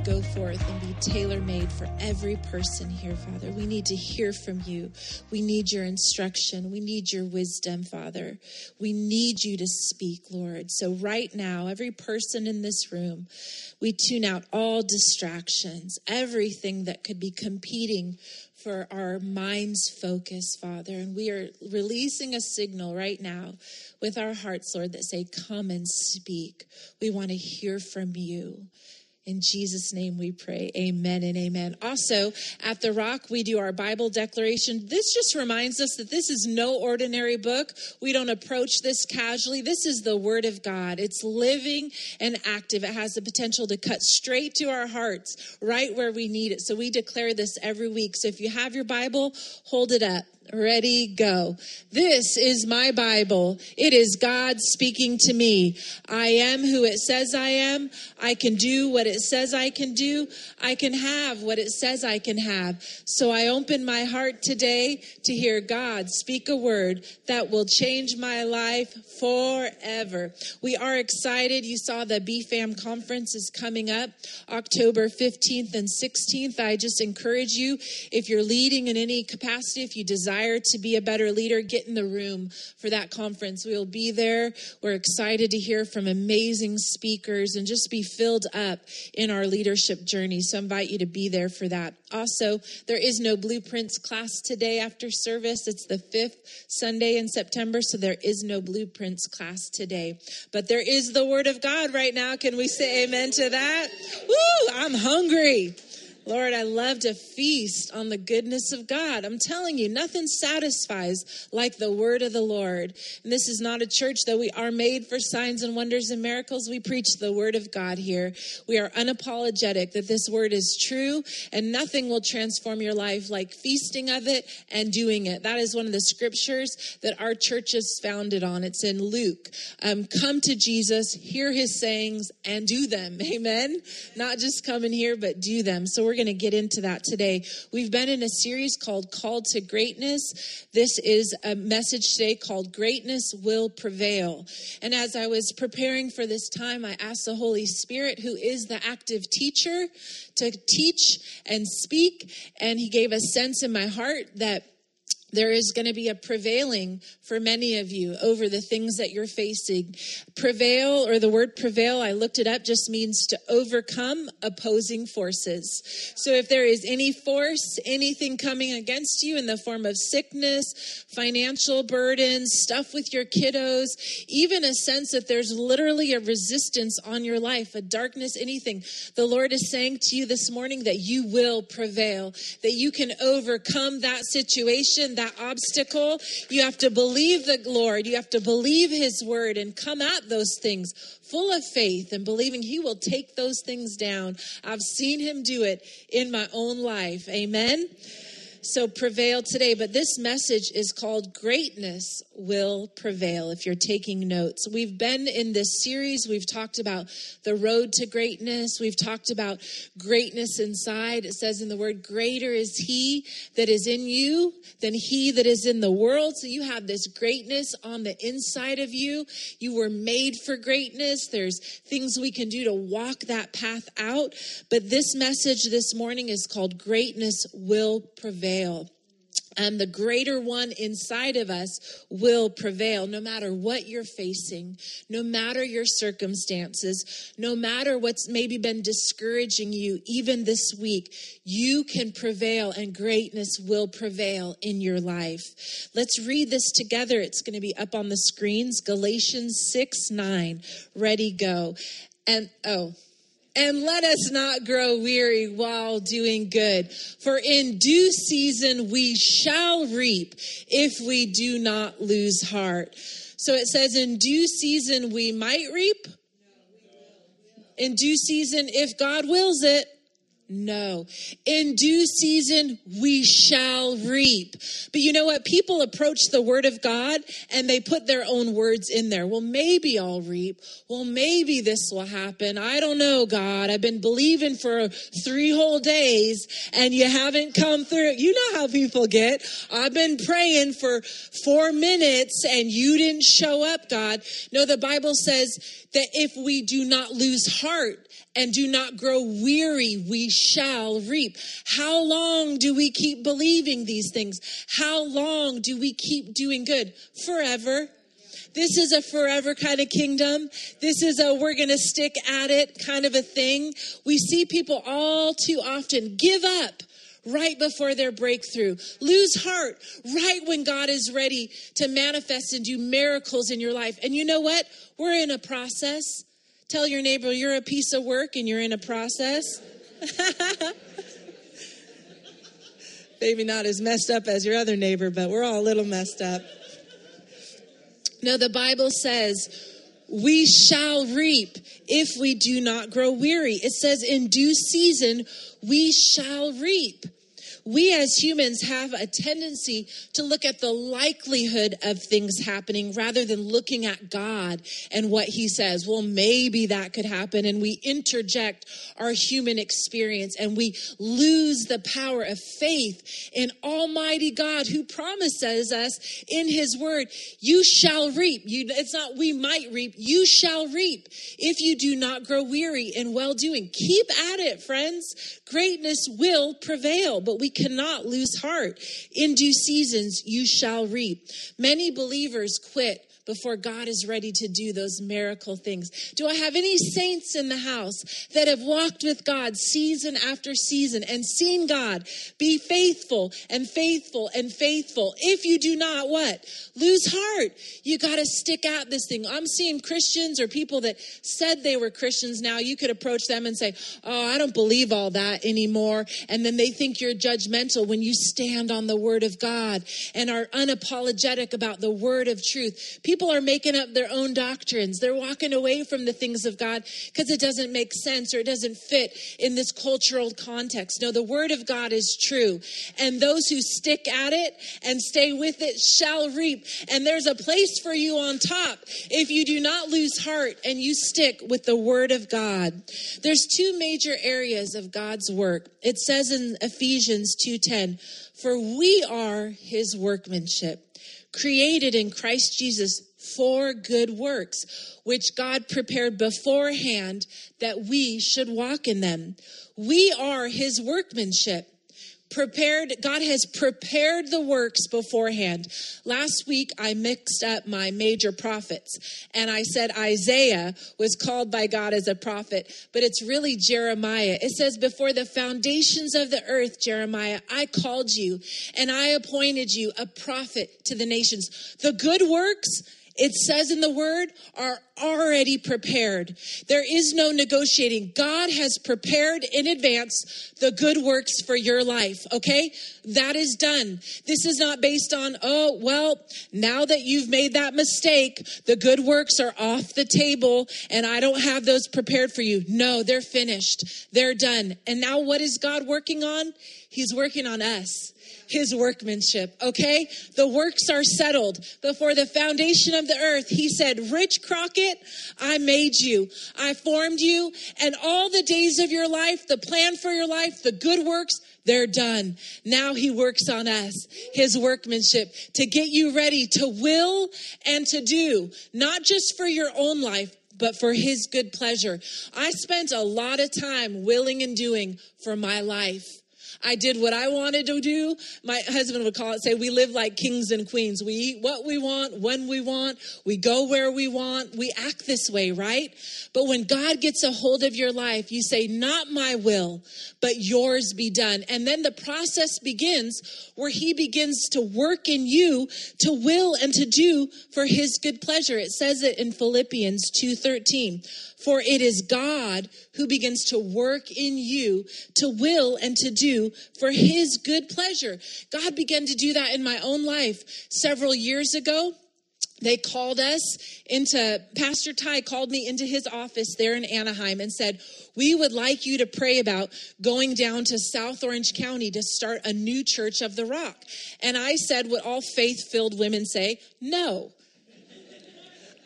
would go forth and be tailor made for every person here, Father. We need to hear from you. We need your instruction. We need your wisdom, Father. We need you to speak, Lord. So, right now, every person in this room, we tune out all distractions, everything that could be competing for our mind's focus, Father. And we are releasing a signal right now with our hearts, Lord, that say, Come and speak. We want to hear from you. In Jesus' name we pray. Amen and amen. Also, at The Rock, we do our Bible declaration. This just reminds us that this is no ordinary book. We don't approach this casually. This is the Word of God. It's living and active. It has the potential to cut straight to our hearts, right where we need it. So we declare this every week. So if you have your Bible, hold it up. Ready, go. This is my Bible. It is God speaking to me. I am who it says I am. I can do what it says I can do. I can have what it says I can have. So I open my heart today to hear God speak a word that will change my life forever. We are excited. You saw the BFAM conference is coming up October 15th and 16th. I just encourage you, if you're leading in any capacity, if you desire desire to be a better leader, get in the room for that conference. We'll be there. We're excited to hear from amazing speakers and just be filled up in our leadership journey. So I invite you to be there for that. Also, there is no blueprints class today after service. It's the fifth Sunday in September, so there is no blueprints class today. But there is the Word of God right now. Can we say amen to that? Woo, I'm hungry. Lord, I love to feast on the goodness of God. I'm telling you, nothing satisfies like the word of the Lord. And this is not a church that we are made for signs and wonders and miracles. We preach the word of God here. We are unapologetic that this word is true and nothing will transform your life like feasting of it and doing it. That is one of the scriptures that our church is founded on. It's in Luke. Um, come to Jesus, hear his sayings, and do them. Amen. Not just come in here, but do them. So we're going to get into that today. We've been in a series called Called to Greatness. This is a message today called Greatness Will Prevail. And as I was preparing for this time, I asked the Holy Spirit, who is the active teacher, to teach and speak. And He gave a sense in my heart that there is going to be a prevailing for many of you over the things that you're facing. Prevail, or the word prevail, I looked it up, just means to overcome opposing forces. So if there is any force, anything coming against you in the form of sickness, financial burdens, stuff with your kiddos, even a sense that there's literally a resistance on your life, a darkness, anything, the Lord is saying to you this morning that you will prevail, that you can overcome that situation that obstacle. You have to believe the Lord. You have to believe His word and come at those things full of faith and believing He will take those things down. I've seen Him do it in my own life. Amen so prevail today. But this message is called Greatness Will Prevail, if you're taking notes. We've been in this series, we've talked about the road to greatness, we've talked about greatness inside. It says in the word, Greater is He that is in you than He that is in the world. So you have this greatness on the inside of you. You were made for greatness. There's things we can do to walk that path out. But this message this morning is called Greatness Will Prevail prevail. And the greater one inside of us will prevail no matter what you're facing, no matter your circumstances, no matter what's maybe been discouraging you, even this week. You can prevail and greatness will prevail in your life. Let's read this together. It's going to be up on the screens Galatians 6 9. Ready, go. And oh, and let us not grow weary while doing good. For in due season we shall reap if we do not lose heart. So it says, in due season we might reap. In due season, if God wills it. No. In due season, we shall reap. But you know what? People approach the word of God and they put their own words in there. Well, maybe I'll reap. Well, maybe this will happen. I don't know, God. I've been believing for three whole days and you haven't come through. You know how people get. I've been praying for four minutes and you didn't show up, God. No, the Bible says that if we do not lose heart, and do not grow weary, we shall reap. How long do we keep believing these things? How long do we keep doing good? Forever. This is a forever kind of kingdom. This is a we're going to stick at it kind of a thing. We see people all too often give up right before their breakthrough. Lose heart right when God is ready to manifest and do miracles in your life. And you know what? We're in a process. Tell your neighbor you're a piece of work and you're in a process. Maybe not as messed up as your other neighbor, but we're all a little messed up. No, the Bible says, we shall reap if we do not grow weary. It says, in due season, we shall reap we as humans have a tendency to look at the likelihood of things happening rather than looking at God and what He says. Well, maybe that could happen. And we interject our human experience and we lose the power of faith in Almighty God who promises us in His Word, You shall reap. You, it's not we might reap, you shall reap if you do not grow weary in well doing. Keep at it, friends. Greatness will prevail, but we cannot lose heart. In due seasons, you shall reap. Many believers quit before God is ready to do those miracle things. Do I have any saints in the house that have walked with God season after season and seen God be faithful and faithful and faithful? If you do not, what? Lose heart. You got to stick out this thing. I'm seeing Christians or people that said they were Christians now. You could approach them and say, Oh, I don't believe all that anymore. And then they think you're judgmental when you stand on the word of God and are unapologetic about the word of truth. People are making up their own doctrines. They're walking away from the things of God because it doesn't make sense or it doesn't fit in this cultural context. No, the word of God is true. And those who stick at it and stay with it shall reap. And there's a place for you on top if you do not lose heart and you stick with the word of God. There's two major areas of God's work. It says in Ephesians 2:10, "For we are his workmanship." Created in Christ Jesus for good works, which God prepared beforehand that we should walk in them. We are his workmanship prepared god has prepared the works beforehand. Last week i mixed up my major prophets and i said isaiah was called by god as a prophet but it's really jeremiah. It says before the foundations of the earth jeremiah i called you and i appointed you a prophet to the nations. The good works it says in the word, are already prepared. There is no negotiating. God has prepared in advance the good works for your life, okay? That is done. This is not based on, oh, well, now that you've made that mistake, the good works are off the table and I don't have those prepared for you. No, they're finished. They're done. And now what is God working on? He's working on us his workmanship. Okay? The works are settled. Before the foundation of the earth, he said, Rich Crockett, I made you. I formed you. And all the days of your life, the plan for your life, the good works, they're done. Now he works on us, his workmanship, to get you ready to will and to do, not just for your own life, but for his good pleasure. I spent a lot of time willing and doing for my life. I did what I wanted to do. My husband would call it, say, we live like kings and queens. We eat what we want, when we want, we go where we want, we act this way, right? But when God gets a hold of your life, you say, not my will, but yours be done. And then the process begins where he begins to work in you to will and to do for his good pleasure. It says it in Philippians 2:13. For it is God who begins to work in you to will and to do for his good pleasure. God began to do that in my own life several years ago. They called us into pastor ty called me into his office there in anaheim and said we would like you to pray about going down to south orange county to start a new church of the rock. And i said what all faith filled women say no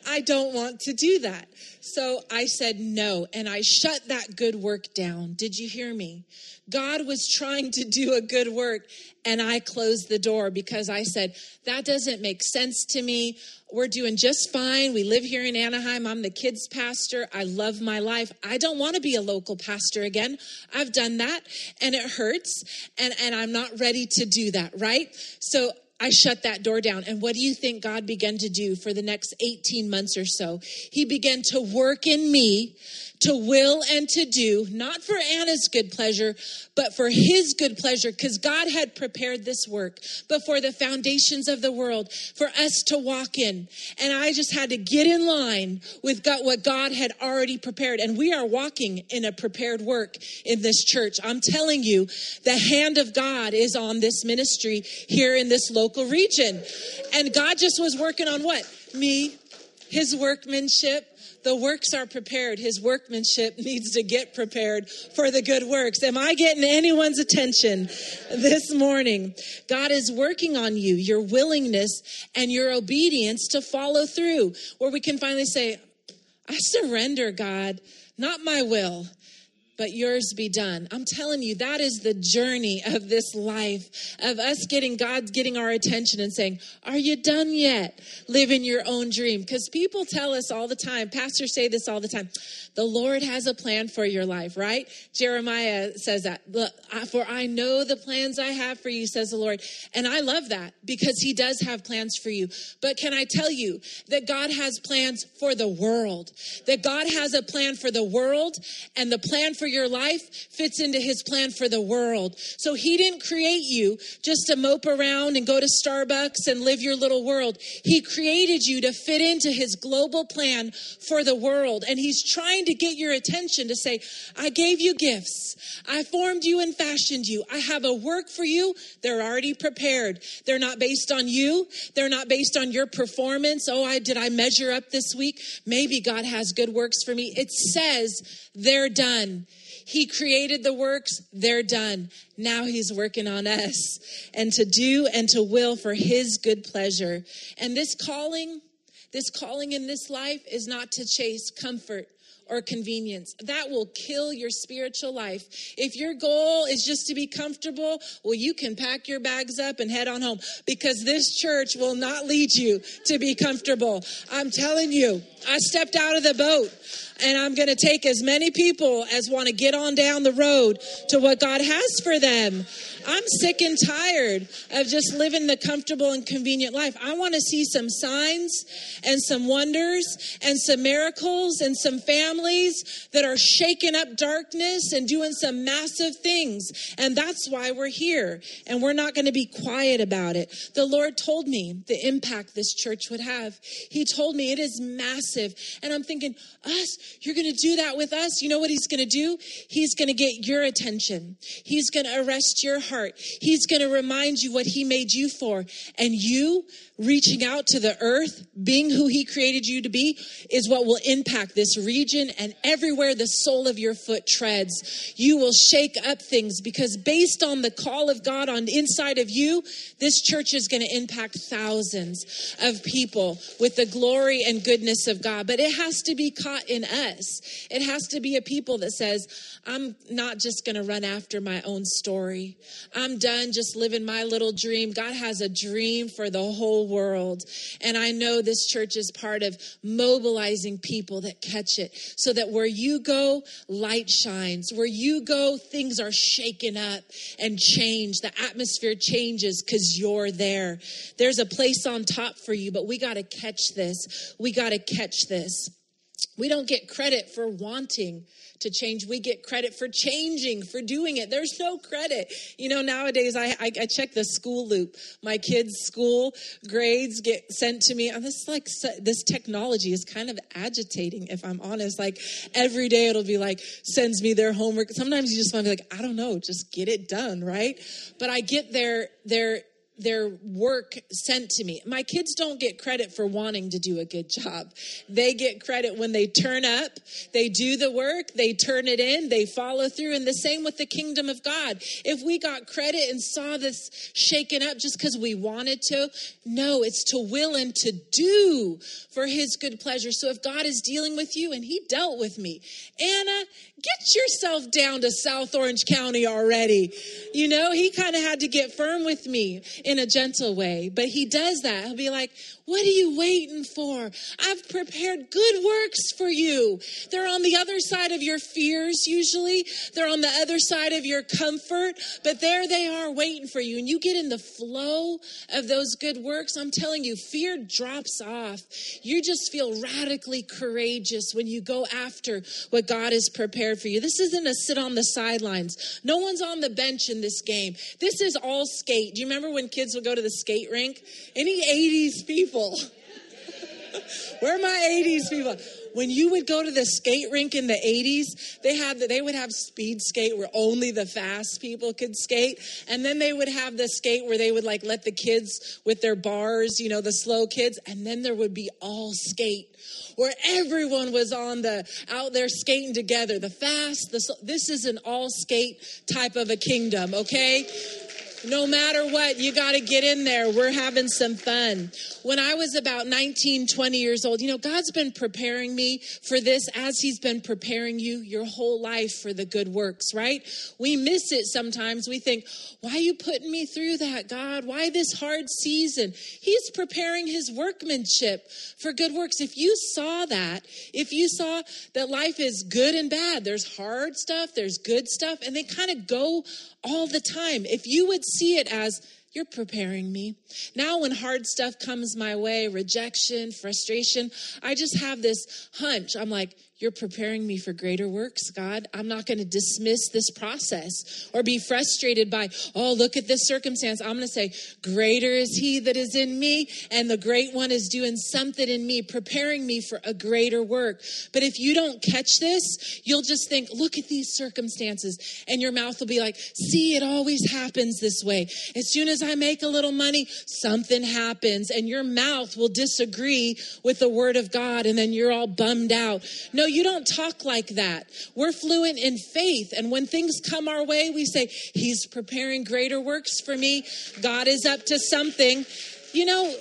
i don't want to do that so i said no and i shut that good work down did you hear me God was trying to do a good work, and I closed the door because I said, That doesn't make sense to me. We're doing just fine. We live here in Anaheim. I'm the kids' pastor. I love my life. I don't want to be a local pastor again. I've done that, and it hurts, and, and I'm not ready to do that, right? So I shut that door down. And what do you think God began to do for the next 18 months or so? He began to work in me to will and to do, not for Anna's good pleasure, but for his good pleasure, because God had prepared this work before the foundations of the world for us to walk in. And I just had to get in line with God, what God had already prepared. And we are walking in a prepared work in this church. I'm telling you, the hand of God is on this ministry here in this local region. And God just was working on what? Me, his workmanship, the works are prepared. His workmanship needs to get prepared for the good works. Am I getting anyone's attention this morning? God is working on you, your willingness and your obedience to follow through, where we can finally say, I surrender, God, not my will but yours be done. I'm telling you, that is the journey of this life of us getting God's getting our attention and saying, Are you done yet? Living your own dream. Because people tell us all the time, pastors say this all the time, the Lord has a plan for your life, right? Jeremiah says that. For I know the plans I have for you, says the Lord. And I love that because He does have plans for you. But can I tell you that God has plans for the world? That God has a plan for the world and the plan for for your life fits into his plan for the world. So he didn't create you just to mope around and go to Starbucks and live your little world. He created you to fit into his global plan for the world. And he's trying to get your attention to say, I gave you gifts. I formed you and fashioned you. I have a work for you. They're already prepared. They're not based on you. They're not based on your performance. Oh, I did I measure up this week? Maybe God has good works for me. It says they're done. He created the works, they're done. Now he's working on us and to do and to will for his good pleasure. And this calling, this calling in this life is not to chase comfort or convenience. That will kill your spiritual life. If your goal is just to be comfortable, well, you can pack your bags up and head on home because this church will not lead you to be comfortable. I'm telling you, I stepped out of the boat and I'm going to take as many people as want to get on down the road to what God has for them. I'm sick and tired of just living the comfortable and convenient life. I want to see some signs and some wonders and some miracles and some families that are shaking up darkness and doing some massive things. And that's why we're here. And we're not going to be quiet about it. The Lord told me the impact this church would have. He told me it is massive. And I'm thinking, us, you're going to do that with us. You know what He's going to do? He's going to get your attention, He's going to arrest your heart. He's going to remind you what He made you for. And you reaching out to the earth, being who He created you to be, is what will impact this region and everywhere the sole of your foot treads. You will shake up things because based on the call of God on inside of you, this church is going to impact thousands of people with the glory and goodness of God. But it has to be caught in us. It has to be a people that says, I'm not just going to run after my own story. I'm done just living my little dream. God has a dream for the whole world. And I know this church is part of mobilizing people that catch it so that where you go, light shines. Where you go, things are shaken up and change. The atmosphere changes because you're there. There's a place on top for you, but we got to catch this. We got to catch this. We don't get credit for wanting to change. We get credit for changing, for doing it. There's no credit. You know, nowadays I, I, I check the school loop. My kids' school grades get sent to me. And this like this technology is kind of agitating, if I'm honest. Like every day it'll be like sends me their homework. Sometimes you just want to be like, I don't know, just get it done, right? But I get their their their work sent to me. My kids don't get credit for wanting to do a good job. They get credit when they turn up, they do the work, they turn it in, they follow through. And the same with the kingdom of God. If we got credit and saw this shaken up just because we wanted to, no, it's to will and to do for his good pleasure. So if God is dealing with you, and he dealt with me, Anna, get yourself down to South Orange County already. You know, he kind of had to get firm with me in a gentle way, but he does that. He'll be like, what are you waiting for? I've prepared good works for you. They're on the other side of your fears, usually. They're on the other side of your comfort, but there they are waiting for you. And you get in the flow of those good works. I'm telling you, fear drops off. You just feel radically courageous when you go after what God has prepared for you. This isn't a sit on the sidelines. No one's on the bench in this game. This is all skate. Do you remember when kids would go to the skate rink? Any 80s people? People. Where are my 80s people? When you would go to the skate rink in the 80s, they had the, they would have speed skate where only the fast people could skate, and then they would have the skate where they would like let the kids with their bars, you know, the slow kids, and then there would be all skate where everyone was on the out there skating together. The fast, the this is an all skate type of a kingdom, okay? No matter what, you got to get in there. We're having some fun. When I was about 19, 20 years old, you know, God's been preparing me for this as He's been preparing you your whole life for the good works, right? We miss it sometimes. We think, why are you putting me through that, God? Why this hard season? He's preparing His workmanship for good works. If you saw that, if you saw that life is good and bad, there's hard stuff, there's good stuff, and they kind of go all the time. If you would see it as, you're preparing me. Now, when hard stuff comes my way, rejection, frustration, I just have this hunch. I'm like, you're preparing me for greater works, God. I'm not going to dismiss this process or be frustrated by, oh, look at this circumstance. I'm going to say, greater is He that is in me, and the great one is doing something in me, preparing me for a greater work. But if you don't catch this, you'll just think, look at these circumstances, and your mouth will be like, see, it always happens this way. As soon as I make a little money, something happens, and your mouth will disagree with the word of God, and then you're all bummed out. No, you don't talk like that. We're fluent in faith. And when things come our way, we say, He's preparing greater works for me. God is up to something. You know,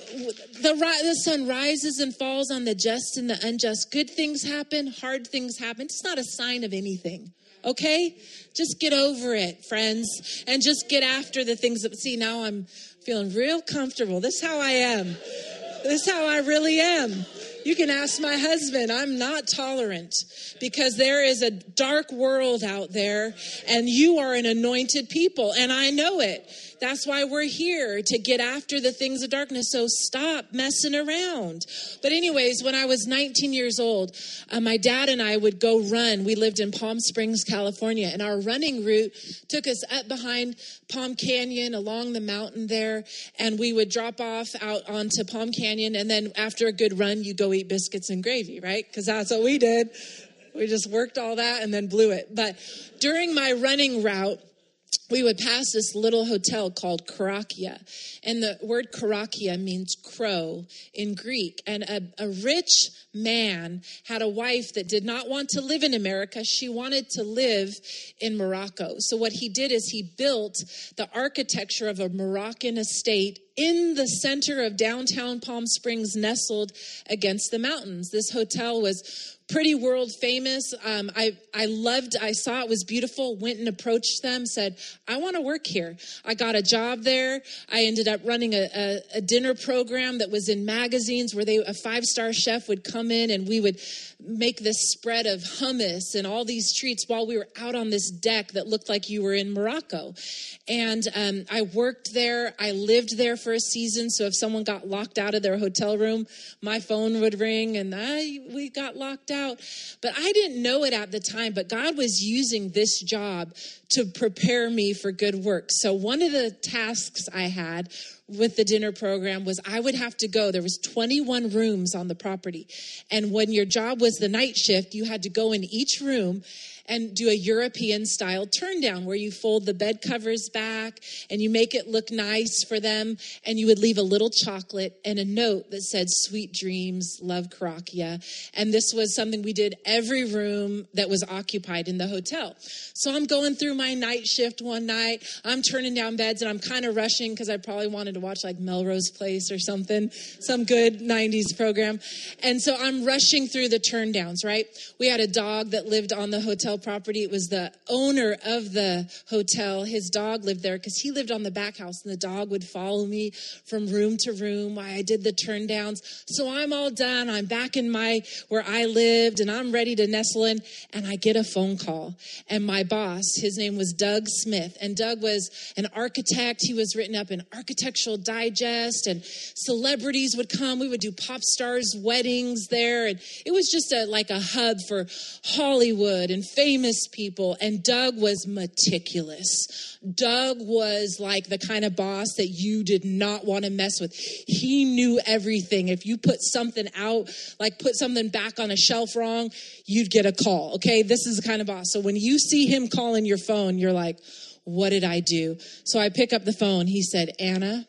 the, the sun rises and falls on the just and the unjust. Good things happen, hard things happen. It's not a sign of anything okay? Just get over it, friends, and just get after the things that, see, now I'm feeling real comfortable. This is how I am. This is how I really am. You can ask my husband. I'm not tolerant because there is a dark world out there and you are an anointed people and I know it. That's why we're here to get after the things of darkness. So stop messing around. But, anyways, when I was 19 years old, uh, my dad and I would go run. We lived in Palm Springs, California, and our running route took us up behind Palm Canyon along the mountain there. And we would drop off out onto Palm Canyon. And then after a good run, you go eat biscuits and gravy, right? Because that's what we did. We just worked all that and then blew it. But during my running route, we would pass this little hotel called Korakia. And the word Korakia means crow in Greek. And a, a, rich man had a wife that did not want to live in America. She wanted to live in Morocco. So what he did is he built the architecture of a Moroccan estate in the center of downtown Palm Springs, nestled against the mountains. This hotel was pretty world famous. Um, I, I loved, I saw it was beautiful, went and approached them, said, I want to work here. I got a job there. I ended up running a, a, a dinner program that was in magazines where they, a five star chef would come in and we would make this spread of hummus and all these treats while we were out on this deck that looked like you were in Morocco. And um, I worked there. I lived there for a season. So if someone got locked out of their hotel room, my phone would ring and I, we got locked out. But I didn't know it at the time, but God was using this job to prepare me for good work. So one of the tasks I had with the dinner program was I would have to go. There was 21 rooms on the property. And when your job was the night shift, you had to go in each room and do a European style turn down where you fold the bed covers back and you make it look nice for them. And you would leave a little chocolate and a note that said, Sweet dreams, love Korakia. And this was something we did every room that was occupied in the hotel. So I'm going through my night shift one night. I'm turning down beds and I'm kind of rushing because I probably wanted to watch like Melrose Place or something, some good 90s program. And so I'm rushing through the turn downs, right? We had a dog that lived on the hotel property. It was the owner of the hotel. His dog lived there because he lived on the back house and the dog would follow me from room to room while I did the turn downs. So I'm all done. I'm back in my, where I lived and I'm ready to nestle in. And I get a phone call and my boss, his name was Doug Smith. And Doug was an architect. He was written up in Architectural Digest and celebrities would come. We would do pop stars' weddings there. And it was just a, like a hub for Hollywood and famous people. And Doug was meticulous. Doug was like the kind of boss that you did not want to mess with. He knew everything. If you put something out, like put something back on a shelf wrong, you'd get a call. Okay. This is the kind of boss. So when you see him calling your phone, you're like, what did I do? So I pick up the phone. He said, Anna,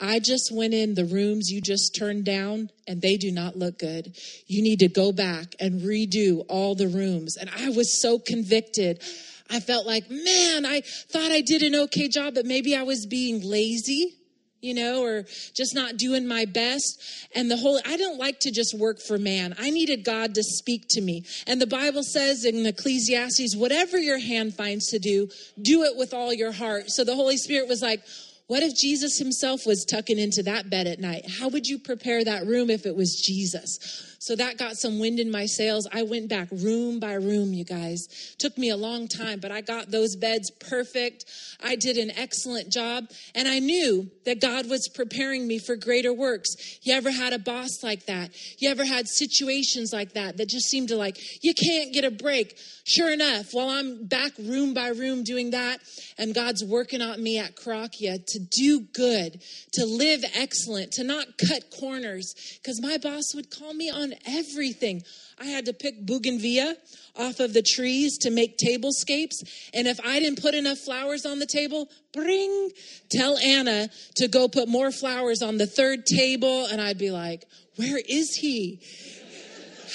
I just went in the rooms you just turned down and they do not look good. You need to go back and redo all the rooms. And I was so convicted. I felt like, man, I thought I did an okay job, but maybe I was being lazy you know, or just not doing my best. And the whole, I don't like to just work for man. I needed God to speak to me. And the Bible says in Ecclesiastes, whatever your hand finds to do, do it with all your heart. So the Holy Spirit was like, what if Jesus himself was tucking into that bed at night? How would you prepare that room if it was Jesus? So that got some wind in my sails. I went back room by room, you guys. Took me a long time, but I got those beds perfect. I did an excellent job. And I knew that God was preparing me for greater works. You ever had a boss like that? You ever had situations like that that just seemed to like, you can't get a break? Sure enough, while I'm back room by room doing that, and God's working on me at Korakia to do good, to live excellent, to not cut corners, because my boss would call me on everything. I had to pick bougainvillea off of the trees to make tablescapes. And if I didn't put enough flowers on the table, bring, tell Anna to go put more flowers on the third table. And I'd be like, where is he?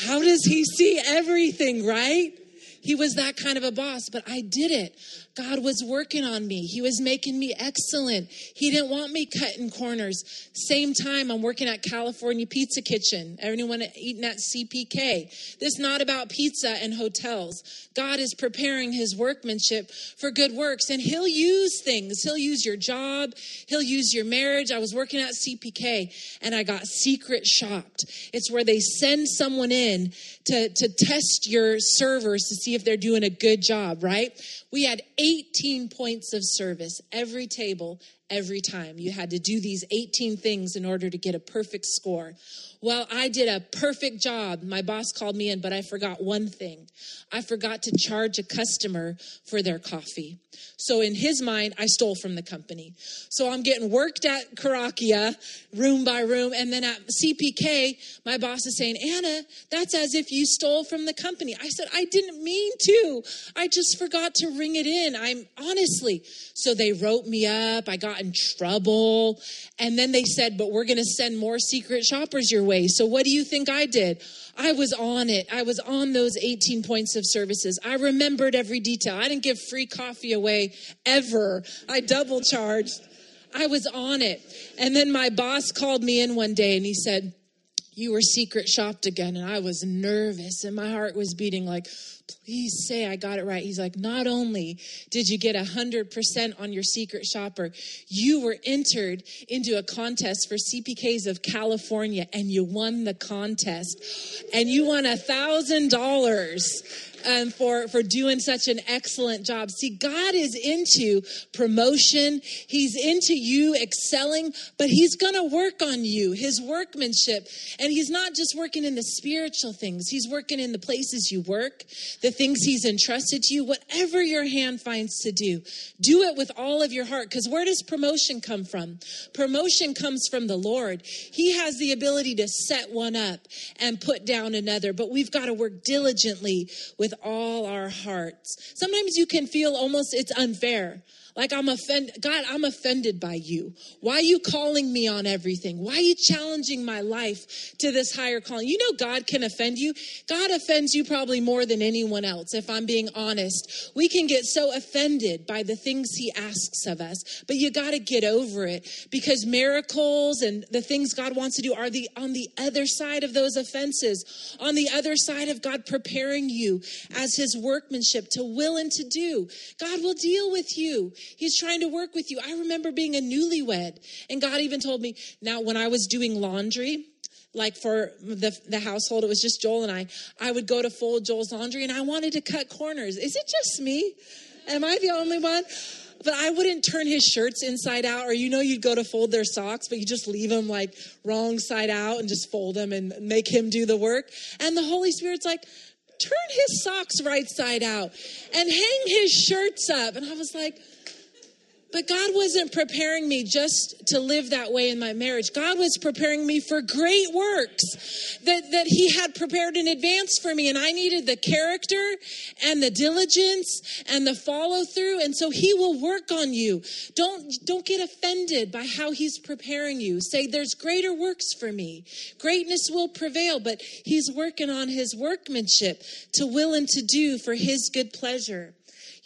How does he see everything, right? He was that kind of a boss, but I did it. God was working on me. He was making me excellent. He didn't want me cutting corners. Same time, I'm working at California Pizza Kitchen. Everyone eating at CPK. This is not about pizza and hotels. God is preparing his workmanship for good works, and he'll use things. He'll use your job. He'll use your marriage. I was working at CPK, and I got secret shopped. It's where they send someone in to, to test your servers to see if they're doing a good job, right? We had 18 points of service every table, every time. You had to do these 18 things in order to get a perfect score. Well, I did a perfect job. My boss called me in, but I forgot one thing. I forgot to charge a customer for their coffee. So in his mind, I stole from the company. So I'm getting worked at Korakia, room by room, and then at CPK, my boss is saying, Anna, that's as if you stole from the company. I said, I didn't mean to. I just forgot to ring it in. I'm honestly. So they wrote me up. I got in trouble. And then they said, but we're going to send more secret shoppers your So what do you think I did? I was on it. I was on those 18 points of services. I remembered every detail. I didn't give free coffee away ever. I double charged. I was on it. And then my boss called me in one day and he said, You were secret shopped again. And I was nervous and my heart was beating like, please say I got it right. He's like, not only did you get a hundred percent on your secret shopper, you were entered into a contest for CPKs of California and you won the contest and you won a thousand dollars um, for, for doing such an excellent job. See, God is into promotion. He's into you excelling, but he's going to work on you, his workmanship. And he's not just working in the spiritual things. He's working in the places you work, the things he's entrusted to you, whatever your hand finds to do. Do it with all of your heart. Because where does promotion come from? Promotion comes from the Lord. He has the ability to set one up and put down another, but we've got to work diligently with all our hearts. Sometimes you can feel almost it's unfair. Like I'm offended. God, I'm offended by you. Why are you calling me on everything? Why are you challenging my life to this higher calling? You know, God can offend you. God offends you probably more than anyone else, if I'm being honest. We can get so offended by the things He asks of us, but you got to get over it because miracles and the things God wants to do are the on the other side of those offenses, on the other side of God preparing you as His workmanship to will and to do. God will deal with you. He's trying to work with you. I remember being a newlywed, and God even told me, now when I was doing laundry, like for the, the household, it was just Joel and I, I would go to fold Joel's laundry and I wanted to cut corners. Is it just me? Am I the only one? But I wouldn't turn his shirts inside out, or you know, you'd go to fold their socks, but you just leave them like wrong side out and just fold them and make him do the work. And the Holy Spirit's like, turn his socks right side out and hang his shirts up. And I was like, but God wasn't preparing me just to live that way in my marriage. God was preparing me for great works that, that He had prepared in advance for me. And I needed the character and the diligence and the follow through. And so He will work on you. Don't, don't get offended by how He's preparing you. Say, there's greater works for me. Greatness will prevail, but He's working on His workmanship to will and to do for His good pleasure.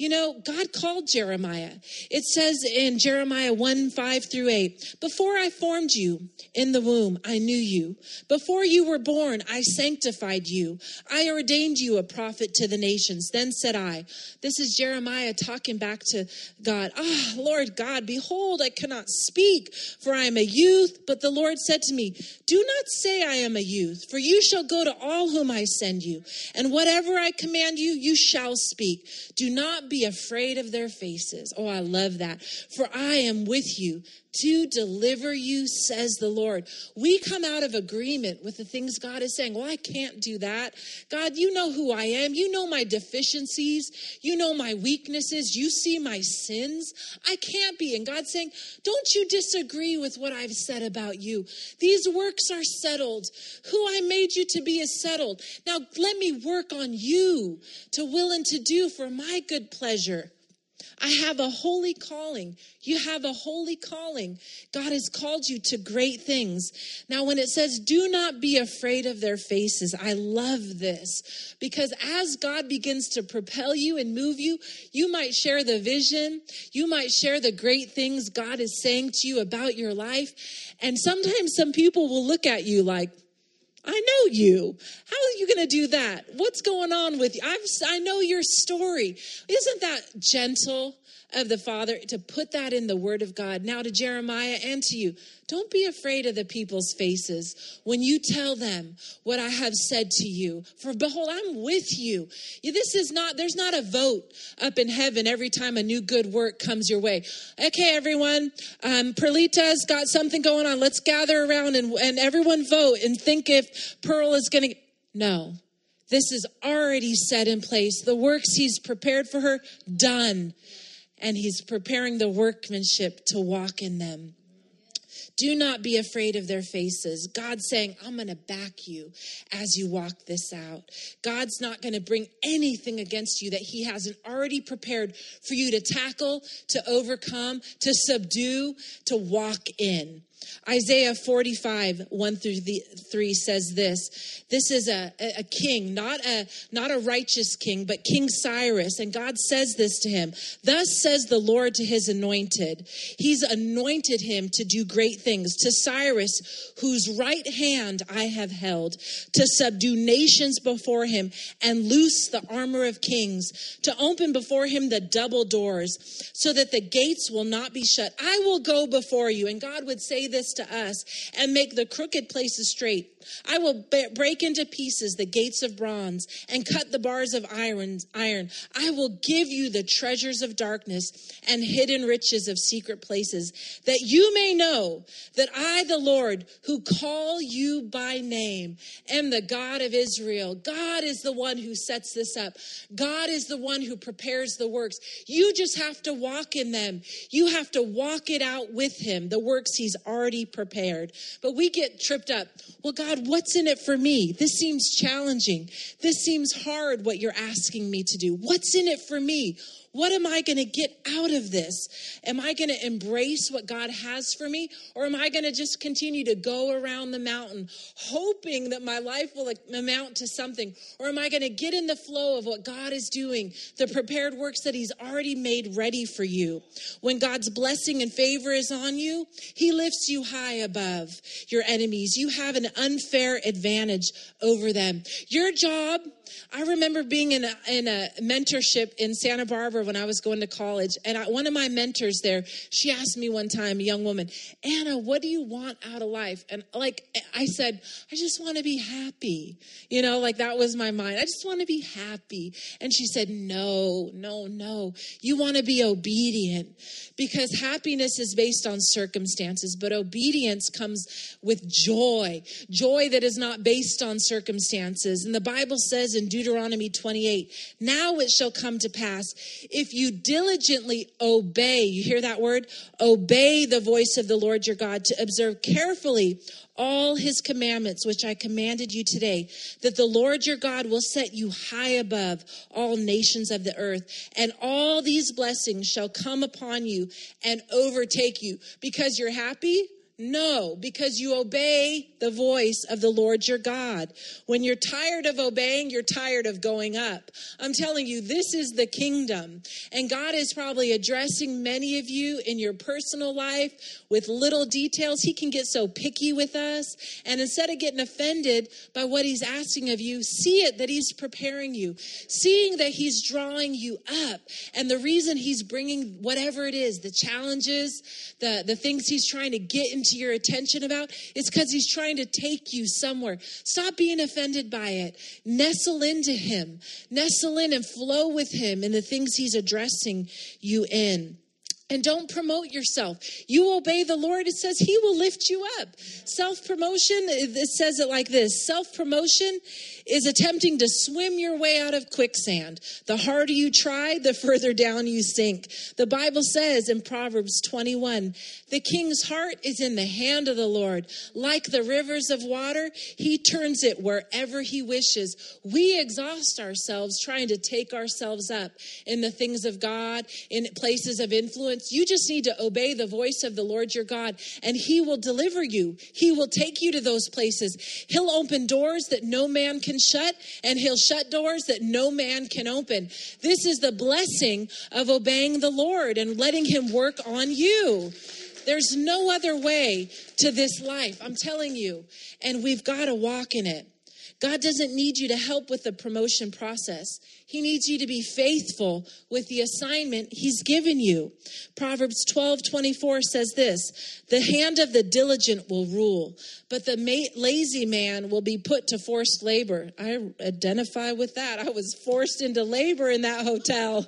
You know, God called Jeremiah. It says in Jeremiah 1 5 through 8, Before I formed you in the womb, I knew you. Before you were born, I sanctified you. I ordained you a prophet to the nations. Then said I, This is Jeremiah talking back to God. Ah, oh, Lord God, behold, I cannot speak, for I am a youth. But the Lord said to me, Do not say I am a youth, for you shall go to all whom I send you, and whatever I command you, you shall speak. Do not be afraid of their faces. Oh, I love that. For I am with you to deliver you, says the Lord. We come out of agreement with the things God is saying. Well, I can't do that. God, you know who I am. You know my deficiencies. You know my weaknesses. You see my sins. I can't be. And God's saying, don't you disagree with what I've said about you. These works are settled. Who I made you to be is settled. Now let me work on you to will and to do for my good pleasure. I have a holy calling. You have a holy calling. God has called you to great things. Now, when it says, do not be afraid of their faces, I love this because as God begins to propel you and move you, you might share the vision. You might share the great things God is saying to you about your life. And sometimes some people will look at you like, I know you. How are you going to do that? What's going on with you? I've, I know your story. Isn't that gentle of the Father to put that in the Word of God? Now to Jeremiah and to you, don't be afraid of the people's faces when you tell them what I have said to you. For behold, I'm with you. This is not, there's not a vote up in heaven every time a new good work comes your way. Okay, everyone, um, Perlita's got something going on. Let's gather around and, and everyone vote and think if Pearl is going to. No, this is already set in place. The works he's prepared for her, done. And he's preparing the workmanship to walk in them. Do not be afraid of their faces. God's saying, I'm going to back you as you walk this out. God's not going to bring anything against you that He hasn't already prepared for you to tackle, to overcome, to subdue, to walk in. Isaiah 45, 1 through 3 says this. This is a, a king, not a, not a righteous king, but King Cyrus. And God says this to him Thus says the Lord to his anointed. He's anointed him to do great things. To Cyrus, whose right hand I have held, to subdue nations before him and loose the armor of kings, to open before him the double doors, so that the gates will not be shut. I will go before you. And God would say this to us and make the crooked places straight. I will break into pieces the gates of bronze and cut the bars of iron. Iron. I will give you the treasures of darkness and hidden riches of secret places, that you may know that I, the Lord, who call you by name, am the God of Israel. God is the one who sets this up. God is the one who prepares the works. You just have to walk in them. You have to walk it out with Him. The works He's already prepared. But we get tripped up. Well, God, what's in it for me? This seems challenging. This seems hard, what you're asking me to do. What's in it for me? What am I going to get out of this? Am I going to embrace what God has for me? Or am I going to just continue to go around the mountain hoping that my life will amount to something? Or am I going to get in the flow of what God is doing, the prepared works that He's already made ready for you? When God's blessing and favor is on you, He lifts you high above your enemies. You have an unfair advantage over them. Your job, I remember being in a, in a mentorship in Santa Barbara when I was going to college. And I, one of my mentors there, she asked me one time, a young woman, Anna, what do you want out of life? And like I said, I just want to be happy. You know, like that was my mind. I just want to be happy. And she said, No, no, no. You want to be obedient because happiness is based on circumstances, but obedience comes with joy, joy that is not based on circumstances. And the Bible says in Deuteronomy 28, now it shall come to pass if you diligently obey, you hear that word? Obey the voice of the Lord your God to observe carefully all his commandments, which I commanded you today, that the Lord your God will set you high above all nations of the earth, and all these blessings shall come upon you and overtake you because you're happy no, because you obey the voice of the Lord your God. When you're tired of obeying, you're tired of going up. I'm telling you, this is the kingdom. And God is probably addressing many of you in your personal life with little details. He can get so picky with us. And instead of getting offended by what He's asking of you, see it that He's preparing you, seeing that He's drawing you up. And the reason He's bringing whatever it is, the challenges, the, the things He's trying to get into your attention about, it's because he's trying to take you somewhere. Stop being offended by it. Nestle into him, nestle in and flow with him in the things he's addressing you in. And don't promote yourself. You obey the Lord, it says He will lift you up. Self promotion, it says it like this self promotion is attempting to swim your way out of quicksand. The harder you try, the further down you sink. The Bible says in Proverbs 21 the king's heart is in the hand of the Lord. Like the rivers of water, he turns it wherever he wishes. We exhaust ourselves trying to take ourselves up in the things of God, in places of influence. You just need to obey the voice of the Lord your God, and he will deliver you. He will take you to those places. He'll open doors that no man can shut, and he'll shut doors that no man can open. This is the blessing of obeying the Lord and letting him work on you. There's no other way to this life. I'm telling you. And we've got to walk in it. God doesn't need you to help with the promotion process. He needs you to be faithful with the assignment He's given you. Proverbs 12 24 says this The hand of the diligent will rule, but the lazy man will be put to forced labor. I identify with that. I was forced into labor in that hotel.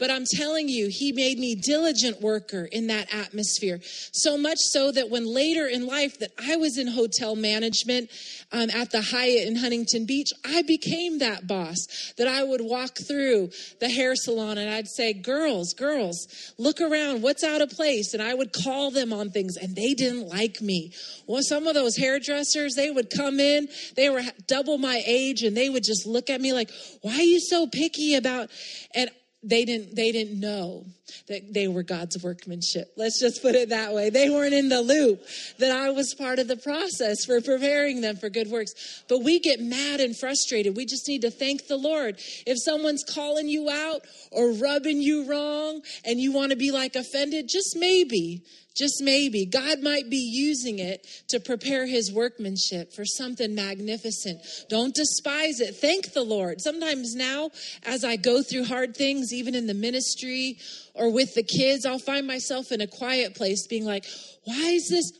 But I'm telling you, he made me diligent worker in that atmosphere. So much so that when later in life that I was in hotel management um, at the Hyatt in Huntington Beach, I became that boss that I would walk through the hair salon and I'd say, girls, girls, look around. What's out of place? And I would call them on things and they didn't like me. Well, some of those hairdressers, they would come in, they were double my age and they would just look at me like, why are you so picky about, and they didn't they didn't know that they were God's workmanship. Let's just put it that way. They weren't in the loop that I was part of the process for preparing them for good works. But we get mad and frustrated. We just need to thank the Lord. If someone's calling you out or rubbing you wrong and you want to be like offended, just maybe just maybe, God might be using it to prepare his workmanship for something magnificent. Don't despise it. Thank the Lord. Sometimes now, as I go through hard things, even in the ministry or with the kids, I'll find myself in a quiet place being like, why is this?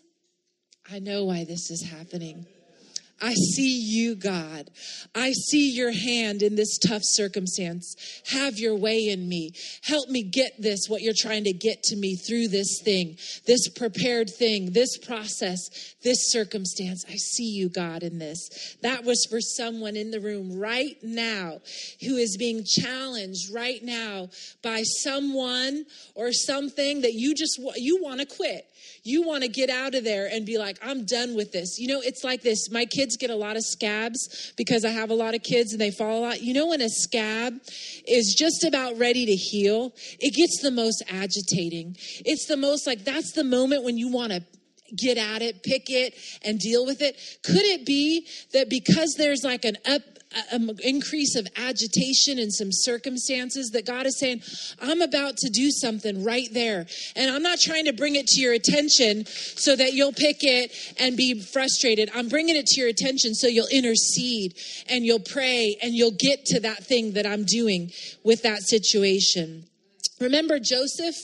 I know why this is happening. I see you, God. I see your hand in this tough circumstance. Have your way in me. Help me get this, what you're trying to get to me through this thing, this prepared thing, this process, this circumstance. I see you, God, in this. That was for someone in the room right now who is being challenged right now by someone or something that you just you want to quit you want to get out of there and be like, I'm done with this. You know, it's like this. My kids get a lot of scabs because I have a lot of kids and they fall a lot. You know, when a scab is just about ready to heal, it gets the most agitating. It's the most like, that's the moment when you want to get at it, pick it, and deal with it? Could it be that because there's like an up, an um, increase of agitation in some circumstances that God is saying, I'm about to do something right there. And I'm not trying to bring it to your attention so that you'll pick it and be frustrated. I'm bringing it to your attention so you'll intercede and you'll pray and you'll get to that thing that I'm doing with that situation. Remember Joseph?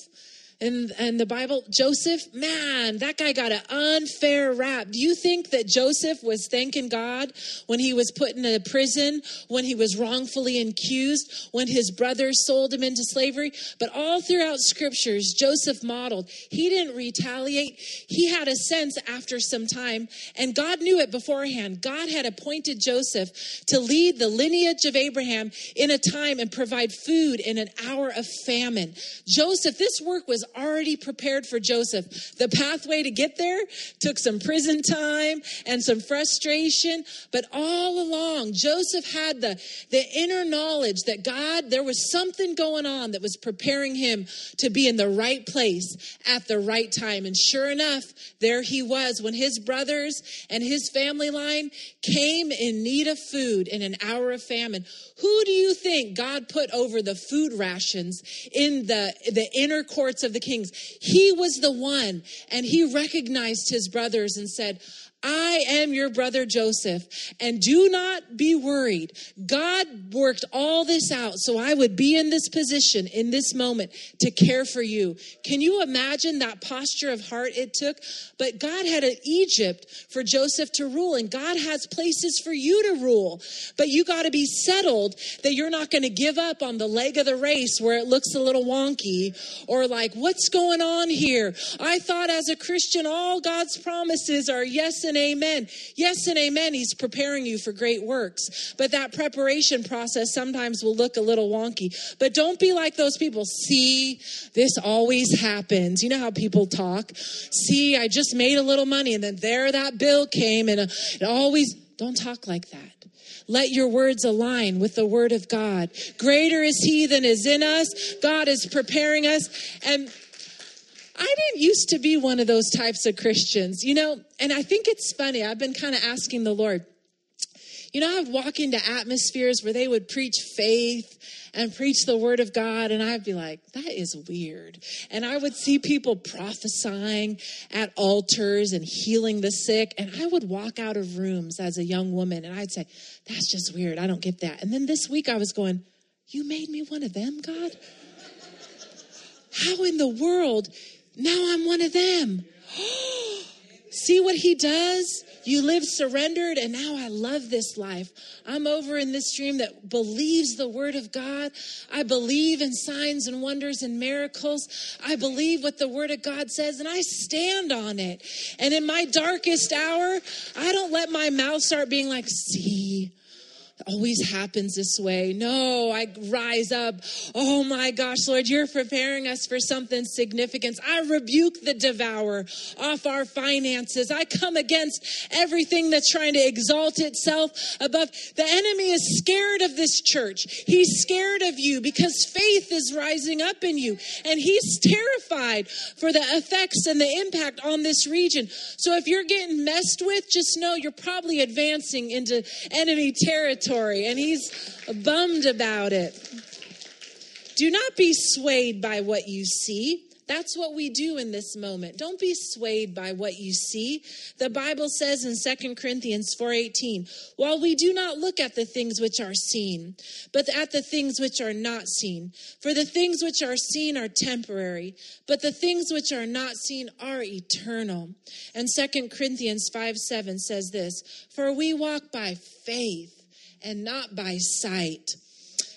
And and the Bible, Joseph, man, that guy got an unfair rap. Do you think that Joseph was thanking God when he was put in a prison, when he was wrongfully accused, when his brothers sold him into slavery? But all throughout scriptures, Joseph modeled. He didn't retaliate. He had a sense after some time, and God knew it beforehand. God had appointed Joseph to lead the lineage of Abraham in a time and provide food in an hour of famine. Joseph, this work was already prepared for Joseph. The pathway to get there took some prison time and some frustration, but all along, Joseph had the, the inner knowledge that God, there was something going on that was preparing him to be in the right place at the right time. And sure enough, there he was when his brothers and his family line came in need of food in an hour of famine. Who do you think God put over the food rations in the, the inner courts of the kings? He was the one, and he recognized his brothers and said, I am your brother Joseph. And do not be worried. God worked all this out so I would be in this position in this moment to care for you. Can you imagine that posture of heart it took? But God had an Egypt for Joseph to rule, and God has places for you to rule. But you got to be settled that you're not going to give up on the leg of the race where it looks a little wonky or like, what's going on here? I thought as a Christian, all God's promises are yes and and amen. Yes and amen. He's preparing you for great works. But that preparation process sometimes will look a little wonky. But don't be like those people. See, this always happens. You know how people talk? See, I just made a little money and then there that bill came and uh, it always, don't talk like that. Let your words align with the word of God. Greater is he than is in us. God is preparing us. And I didn't used to be one of those types of Christians, you know, and I think it's funny. I've been kind of asking the Lord, you know, I'd walk into atmospheres where they would preach faith and preach the word of God, and I'd be like, that is weird. And I would see people prophesying at altars and healing the sick, and I would walk out of rooms as a young woman and I'd say, that's just weird. I don't get that. And then this week I was going, you made me one of them, God? How in the world now I'm one of them. See what he does? You live surrendered, and now I love this life. I'm over in this stream that believes the word of God. I believe in signs and wonders and miracles. I believe what the word of God says, and I stand on it. And in my darkest hour, I don't let my mouth start being like, see, always happens this way. No, I rise up. Oh my gosh, Lord, you're preparing us for something significant. I rebuke the devourer off our finances. I come against everything that's trying to exalt itself above. The enemy is scared of this church. He's scared of you because faith is rising up in you and he's terrified for the effects and the impact on this region. So if you're getting messed with, just know you're probably advancing into enemy territory territory, and he's bummed about it. Do not be swayed by what you see. That's what we do in this moment. Don't be swayed by what you see. The Bible says in 2 Corinthians 4:18, "While we do not look at the things which are seen, but at the things which are not seen. For the things which are seen are temporary, but the things which are not seen are eternal." And 2 Corinthians 5:7 says this, "For we walk by faith and not by sight."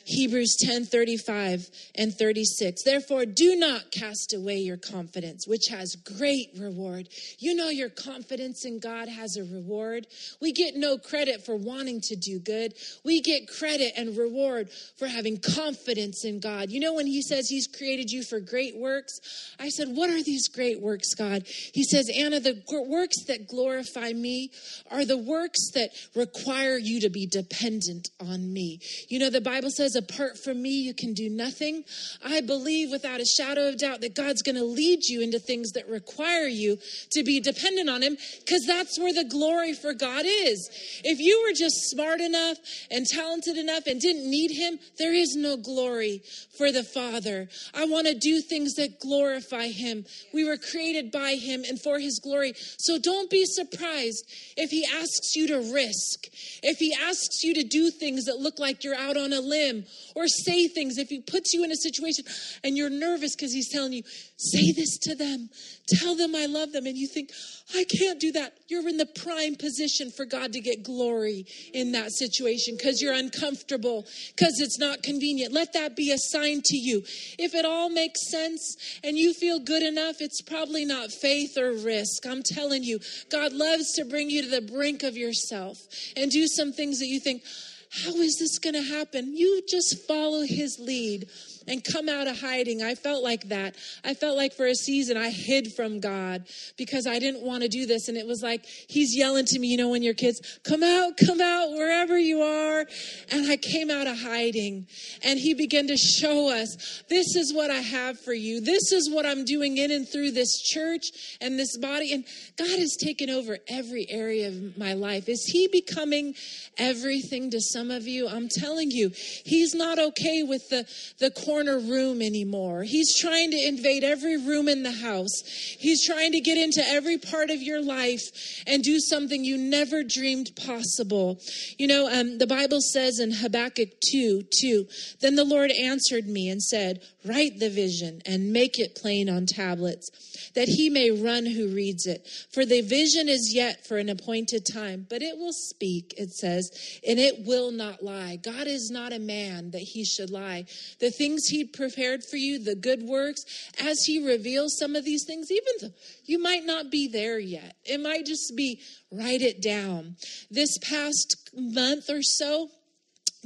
Hebrews 10 35 and 36. Therefore, do not cast away your confidence, which has great reward. You know, your confidence in God has a reward. We get no credit for wanting to do good, we get credit and reward for having confidence in God. You know, when He says He's created you for great works, I said, What are these great works, God? He says, Anna, the works that glorify me are the works that require you to be dependent on me. You know, the Bible says, apart from me, you can do nothing. I believe without a shadow of doubt that God's going to lead you into things that require you to be dependent on Him because that's where the glory for God is. If you were just smart enough and talented enough and didn't need Him, there is no glory for the Father. I want to do things that glorify Him. We were created by Him and for His glory. So don't be surprised if He asks you to risk, if He asks you to do things that look like you're out on a limb or say things if he puts you in a situation and you're nervous because he's telling you, say this to them, tell them I love them, and you think, I can't do that. You're in the prime position for God to get glory in that situation because you're uncomfortable, because it's not convenient. Let that be a sign to you. If it all makes sense and you feel good enough, it's probably not faith or risk. I'm telling you, God loves to bring you to the brink of yourself and do some things that you think, how is this going to happen? You just follow his lead and come out of hiding. I felt like that. I felt like for a season I hid from God because I didn't want to do this. And it was like He's yelling to me, you know, when your kids, come out, come out, wherever you are. And I came out of hiding. And He began to show us, this is what I have for you. This is what I'm doing in and through this church and this body. And God has taken over every area of my life. Is He becoming everything to some of you? I'm telling you, He's not okay with the, the corner corner room anymore. He's trying to invade every room in the house. He's trying to get into every part of your life and do something you never dreamed possible. You know, um, the Bible says in Habakkuk 2 2, then the Lord answered me and said, Write the vision and make it plain on tablets, that he may run who reads it. For the vision is yet for an appointed time, but it will speak, it says, and it will not lie. God is not a man that he should lie. The things he prepared for you, the good works, as he reveals some of these things, even though you might not be there yet, it might just be write it down. This past month or so,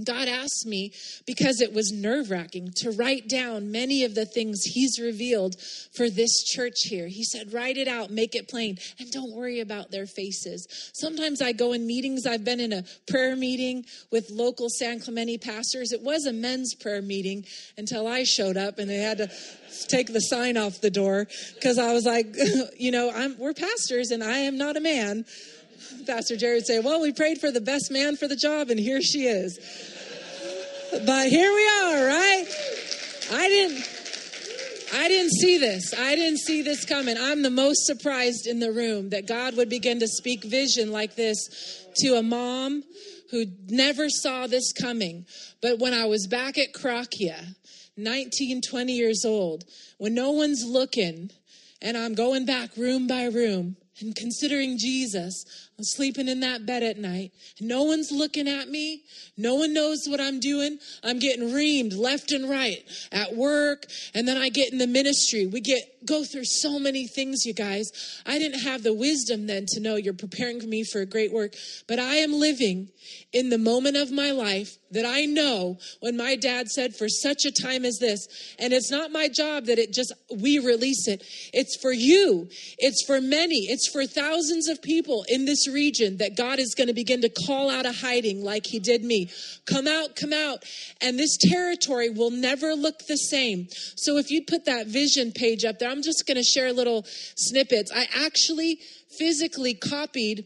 God asked me, because it was nerve wracking, to write down many of the things He's revealed for this church here. He said, Write it out, make it plain, and don't worry about their faces. Sometimes I go in meetings. I've been in a prayer meeting with local San Clemente pastors. It was a men's prayer meeting until I showed up and they had to take the sign off the door because I was like, You know, I'm, we're pastors and I am not a man. Pastor Jerry would say, Well, we prayed for the best man for the job, and here she is. But here we are, right? I didn't. I didn't see this. I didn't see this coming. I'm the most surprised in the room that God would begin to speak vision like this to a mom who never saw this coming. But when I was back at Korakia, 19, 20 years old, when no one's looking, and I'm going back room by room and considering Jesus, I'm sleeping in that bed at night. No one's looking at me. No one knows what I'm doing. I'm getting reamed left and right at work. And then I get in the ministry. We get go through so many things, you guys. I didn't have the wisdom then to know you're preparing me for a great work. But I am living in the moment of my life that I know when my dad said, for such a time as this. And it's not my job that it just, we release it. It's for you. It's for many. It's for thousands of people in this region that God is going to begin to call out of hiding like he did me. Come out, come out. And this territory will never look the same. So if you'd put that vision page up there, I'm just going to share little snippets. I actually physically copied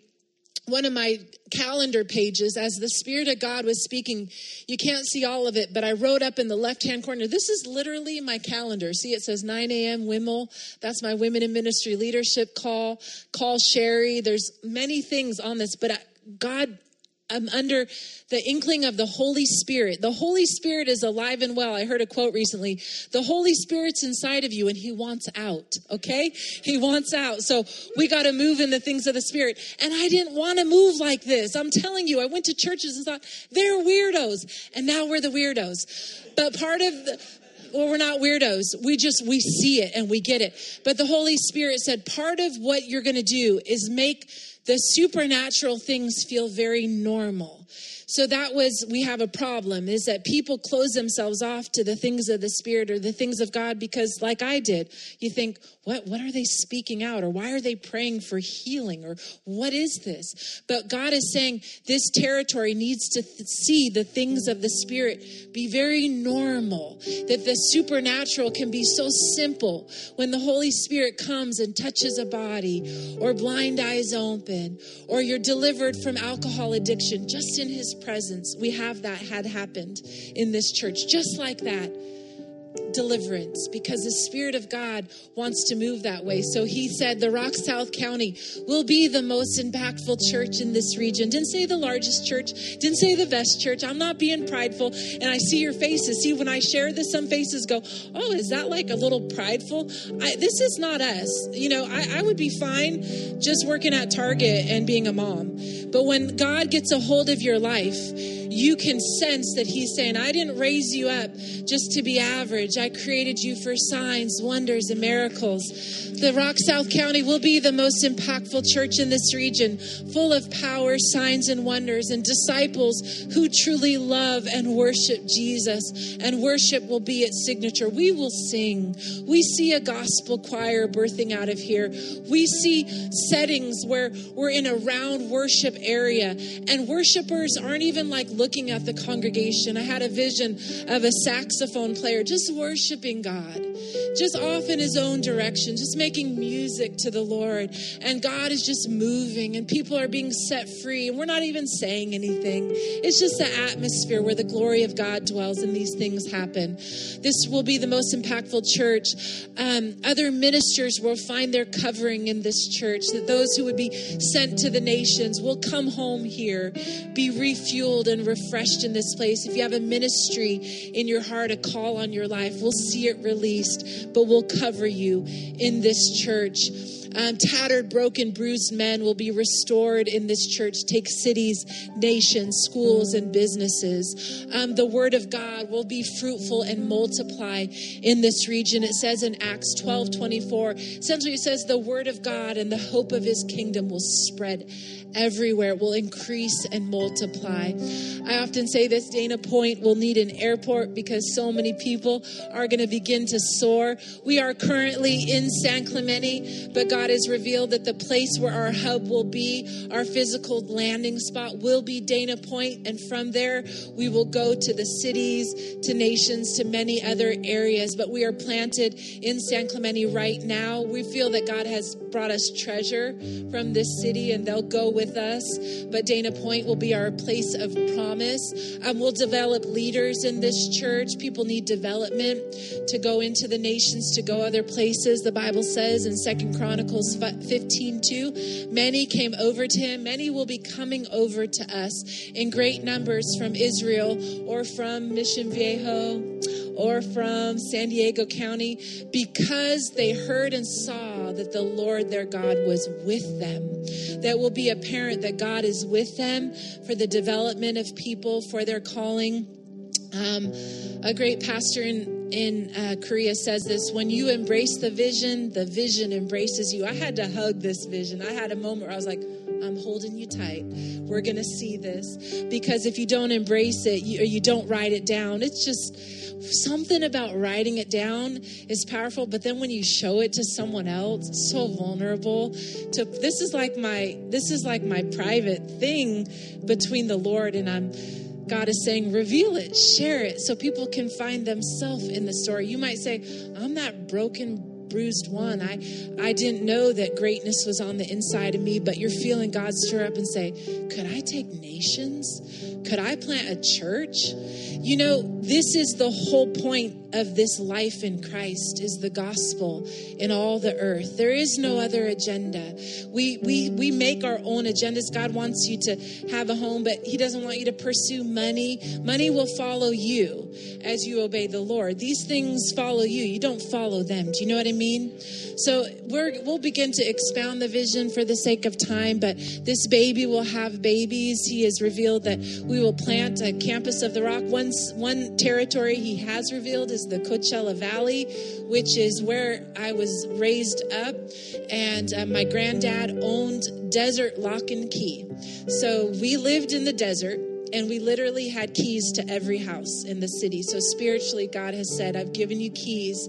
one of my calendar pages as the Spirit of God was speaking. You can't see all of it, but I wrote up in the left hand corner. This is literally my calendar. See, it says 9 a.m. Wimmel. That's my women in ministry leadership call. Call Sherry. There's many things on this, but God I'm under the inkling of the Holy Spirit. The Holy Spirit is alive and well. I heard a quote recently. The Holy Spirit's inside of you and he wants out, okay? He wants out. So we got to move in the things of the Spirit. And I didn't want to move like this. I'm telling you, I went to churches and thought, they're weirdos. And now we're the weirdos. But part of the, well, we're not weirdos. We just, we see it and we get it. But the Holy Spirit said, part of what you're going to do is make the supernatural things feel very normal. So that was, we have a problem is that people close themselves off to the things of the Spirit or the things of God because, like I did, you think, what, what are they speaking out? Or why are they praying for healing? Or what is this? But God is saying this territory needs to th- see the things of the Spirit be very normal, that the supernatural can be so simple when the Holy Spirit comes and touches a body, or blind eyes open, or you're delivered from alcohol addiction just in His presence. We have that had happened in this church, just like that deliverance because the Spirit of God wants to move that way. So he said the Rock South County will be the most impactful church in this region. Didn't say the largest church, didn't say the best church. I'm not being prideful. And I see your faces. See, when I share this, some faces go, Oh, is that like a little prideful? I, this is not us. You know, I, I would be fine just working at Target and being a mom. But when God gets a hold of your life, you can sense that He's saying, I didn't raise you up just to be average. I created you for signs, wonders, and miracles. The Rock South County will be the most impactful church in this region, full of power, signs, and wonders, and disciples who truly love and worship Jesus. And worship will be its signature. We will sing. We see a gospel choir birthing out of here. We see settings where we're in a round worship area, and worshipers aren't even like looking at the congregation. I had a vision of a saxophone player just worshiping God, just off in his own direction, just making music to the Lord, and God is just moving, and people are being set free, and we're not even saying anything. It's just the atmosphere where the glory of God dwells and these things happen. This will be the most impactful church. Um, other ministers will find their covering in this church, that those who would be sent to the nations will come home here, be refueled and refreshed in this place. If you have a ministry in your heart, a call on your life, we'll see it released, but we'll cover you in this this church. Um, tattered, broken, bruised men will be restored in this church. Take cities, nations, schools, and businesses. Um, the word of God will be fruitful and multiply in this region. It says in Acts 12 24, essentially, it says the word of God and the hope of his kingdom will spread everywhere, will increase and multiply. I often say this Dana Point will need an airport because so many people are going to begin to soar. We are currently in San Clemente, but God has revealed that the place where our hub will be, our physical landing spot, will be Dana Point, and from there we will go to the cities, to nations, to many other areas. But we are planted in San Clemente right now. We feel that God has brought us treasure from this city, and they'll go with us, but Dana Point will be our place of promise. Um, we'll develop leaders in this church. People need development to go into the nations, to go other places. The Bible says in Second Chronicles 15 2, many came over to him. Many will be coming over to us in great numbers from Israel or from Mission Viejo or from San Diego County because they heard and saw that the Lord their God was with them. That will be apparent that God is with them for the development of people, for their calling. Um, a great pastor in in uh, Korea says this when you embrace the vision, the vision embraces you. I had to hug this vision. I had a moment where I was like, I'm holding you tight. We're going to see this. Because if you don't embrace it you, or you don't write it down, it's just something about writing it down is powerful. But then when you show it to someone else, it's so vulnerable. To this is like my this is like my private thing between the Lord and I'm God is saying, reveal it, share it, so people can find themselves in the story. You might say, I'm that broken bruised one. I, I didn't know that greatness was on the inside of me, but you're feeling God stir up and say, Could I take nations? Could I plant a church? You know, this is the whole point of this life in Christ is the gospel in all the earth. There is no other agenda. We we we make our own agendas. God wants you to have a home, but he doesn't want you to pursue money. Money will follow you as you obey the Lord. These things follow you. You don't follow them. Do you know what I mean? So we're we'll begin to expound the vision for the sake of time, but this baby will have babies. He has revealed that we will plant a campus of the rock. One one territory he has revealed is the Coachella Valley, which is where I was raised up. And uh, my granddad owned Desert Lock and Key. So we lived in the desert and we literally had keys to every house in the city. So spiritually, God has said, I've given you keys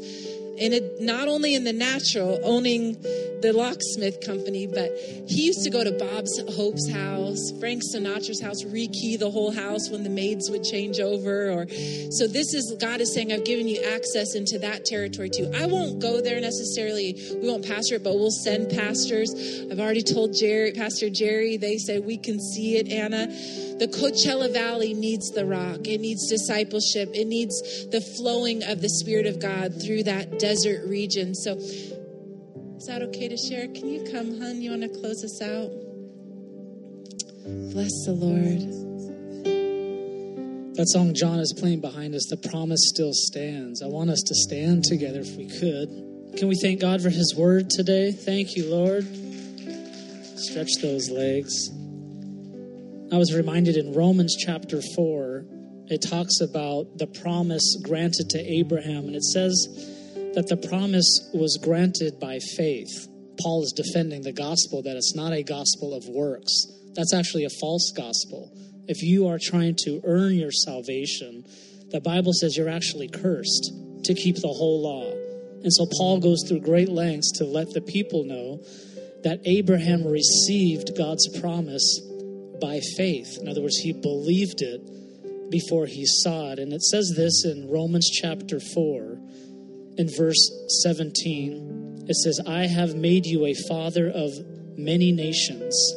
and it, not only in the natural, owning the locksmith company, but he used to go to Bob's Hope's house, Frank Sinatra's house, rekey the whole house when the maids would change over. Or so this is God is saying, I've given you access into that territory too. I won't go there necessarily. We won't pastor it, but we'll send pastors. I've already told Jerry, Pastor Jerry. They said we can see it, Anna the Coachella Valley needs the rock. It needs discipleship. It needs the flowing of the Spirit of God through that desert region. So, is that okay to share? Can you come, hun? You want to close us out? Bless the Lord. That song John is playing behind us, The Promise Still Stands. I want us to stand together if we could. Can we thank God for His word today? Thank you, Lord. Stretch those legs. I was reminded in Romans chapter 4, it talks about the promise granted to Abraham, and it says that the promise was granted by faith. Paul is defending the gospel that it's not a gospel of works. That's actually a false gospel. If you are trying to earn your salvation, the Bible says you're actually cursed to keep the whole law. And so Paul goes through great lengths to let the people know that Abraham received God's promise by faith. In other words, he believed it before he saw it. And it says this in Romans chapter 4, in verse 17. It says, I have made you a father of many nations.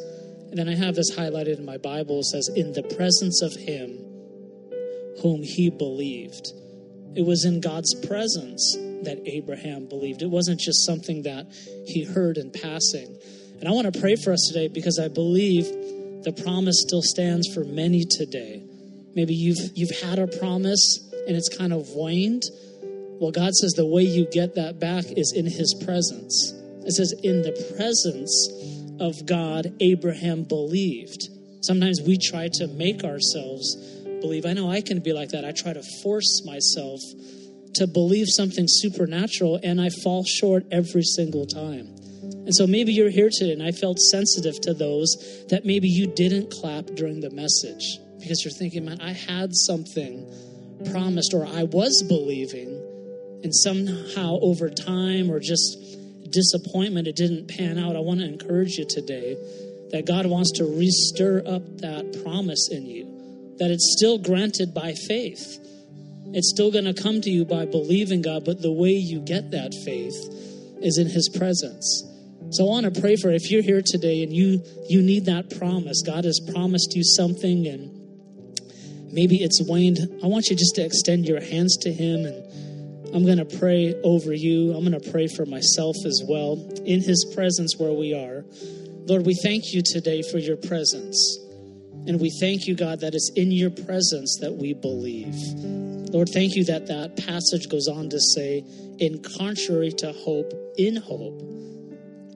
And then I have this highlighted in my Bible. It says, In the presence of him whom he believed. It was in God's presence that Abraham believed. It wasn't just something that he heard in passing. And I want to pray for us today because I believe the promise still stands for many today. Maybe you've you've had a promise and it's kind of waned. Well, God says the way you get that back is in his presence. It says in the presence of God Abraham believed. Sometimes we try to make ourselves believe. I know I can be like that. I try to force myself to believe something supernatural and I fall short every single time. And so maybe you're here today, and I felt sensitive to those that maybe you didn't clap during the message because you're thinking, man, I had something promised or I was believing, and somehow over time or just disappointment, it didn't pan out. I want to encourage you today that God wants to restir up that promise in you, that it's still granted by faith. It's still going to come to you by believing God, but the way you get that faith is in His presence. So I want to pray for if you're here today and you you need that promise. God has promised you something and maybe it's waned. I want you just to extend your hands to him and I'm going to pray over you. I'm going to pray for myself as well in his presence where we are. Lord, we thank you today for your presence. And we thank you, God, that it's in your presence that we believe. Lord, thank you that that passage goes on to say, in contrary to hope, in hope,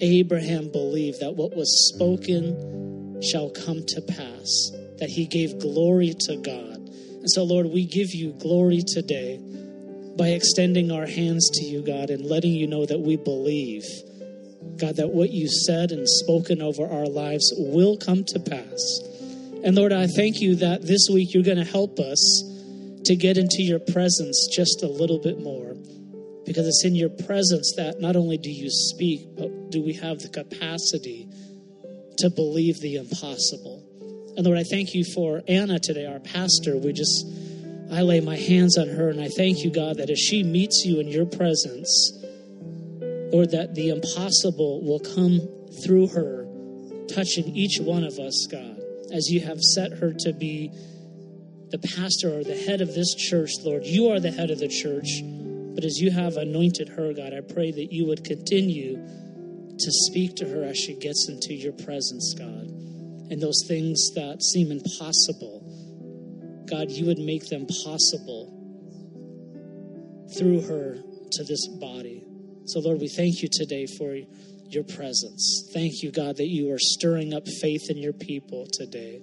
Abraham believed that what was spoken shall come to pass, that he gave glory to God. And so, Lord, we give you glory today by extending our hands to you, God, and letting you know that we believe, God, that what you said and spoken over our lives will come to pass. And Lord, I thank you that this week you're going to help us to get into your presence just a little bit more because it's in your presence that not only do you speak, but do we have the capacity to believe the impossible. And Lord, I thank you for Anna today, our pastor. We just, I lay my hands on her and I thank you, God, that as she meets you in your presence, Lord, that the impossible will come through her, touching each one of us, God, as you have set her to be the pastor or the head of this church, Lord. You are the head of the church. But as you have anointed her, God, I pray that you would continue to speak to her as she gets into your presence, God. And those things that seem impossible, God, you would make them possible through her to this body. So, Lord, we thank you today for your presence. Thank you, God, that you are stirring up faith in your people today.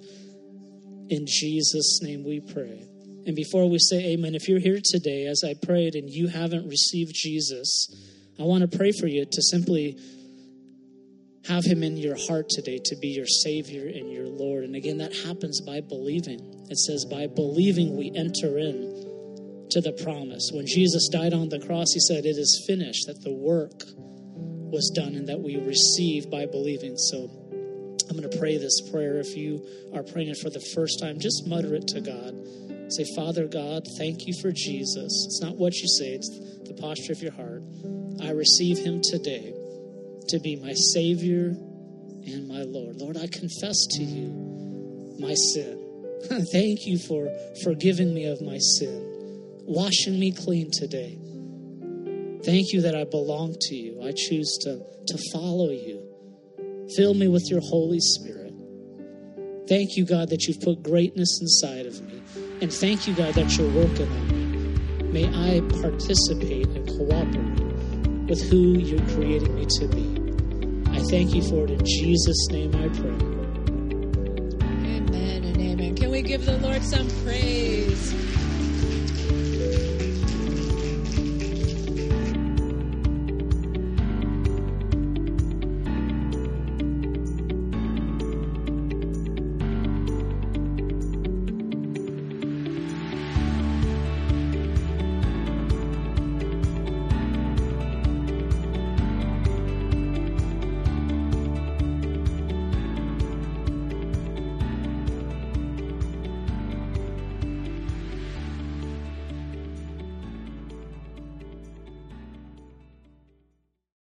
In Jesus' name we pray. And before we say amen, if you're here today, as I prayed, and you haven't received Jesus, I want to pray for you to simply have him in your heart today to be your Savior and your Lord. And again, that happens by believing. It says, by believing, we enter in to the promise. When Jesus died on the cross, he said, It is finished, that the work was done and that we receive by believing. So I'm going to pray this prayer. If you are praying it for the first time, just mutter it to God. Say, Father God, thank you for Jesus. It's not what you say, it's the posture of your heart. I receive him today to be my Savior and my Lord. Lord, I confess to you my sin. Thank you for forgiving me of my sin, washing me clean today. Thank you that I belong to you. I choose to, to follow you. Fill me with your Holy Spirit. Thank you, God, that you've put greatness inside of me. And thank you, God, that you're working on me. May I participate and cooperate with who you're creating me to be. Thank you for it in Jesus' name I pray. Amen and amen. Can we give the Lord some praise?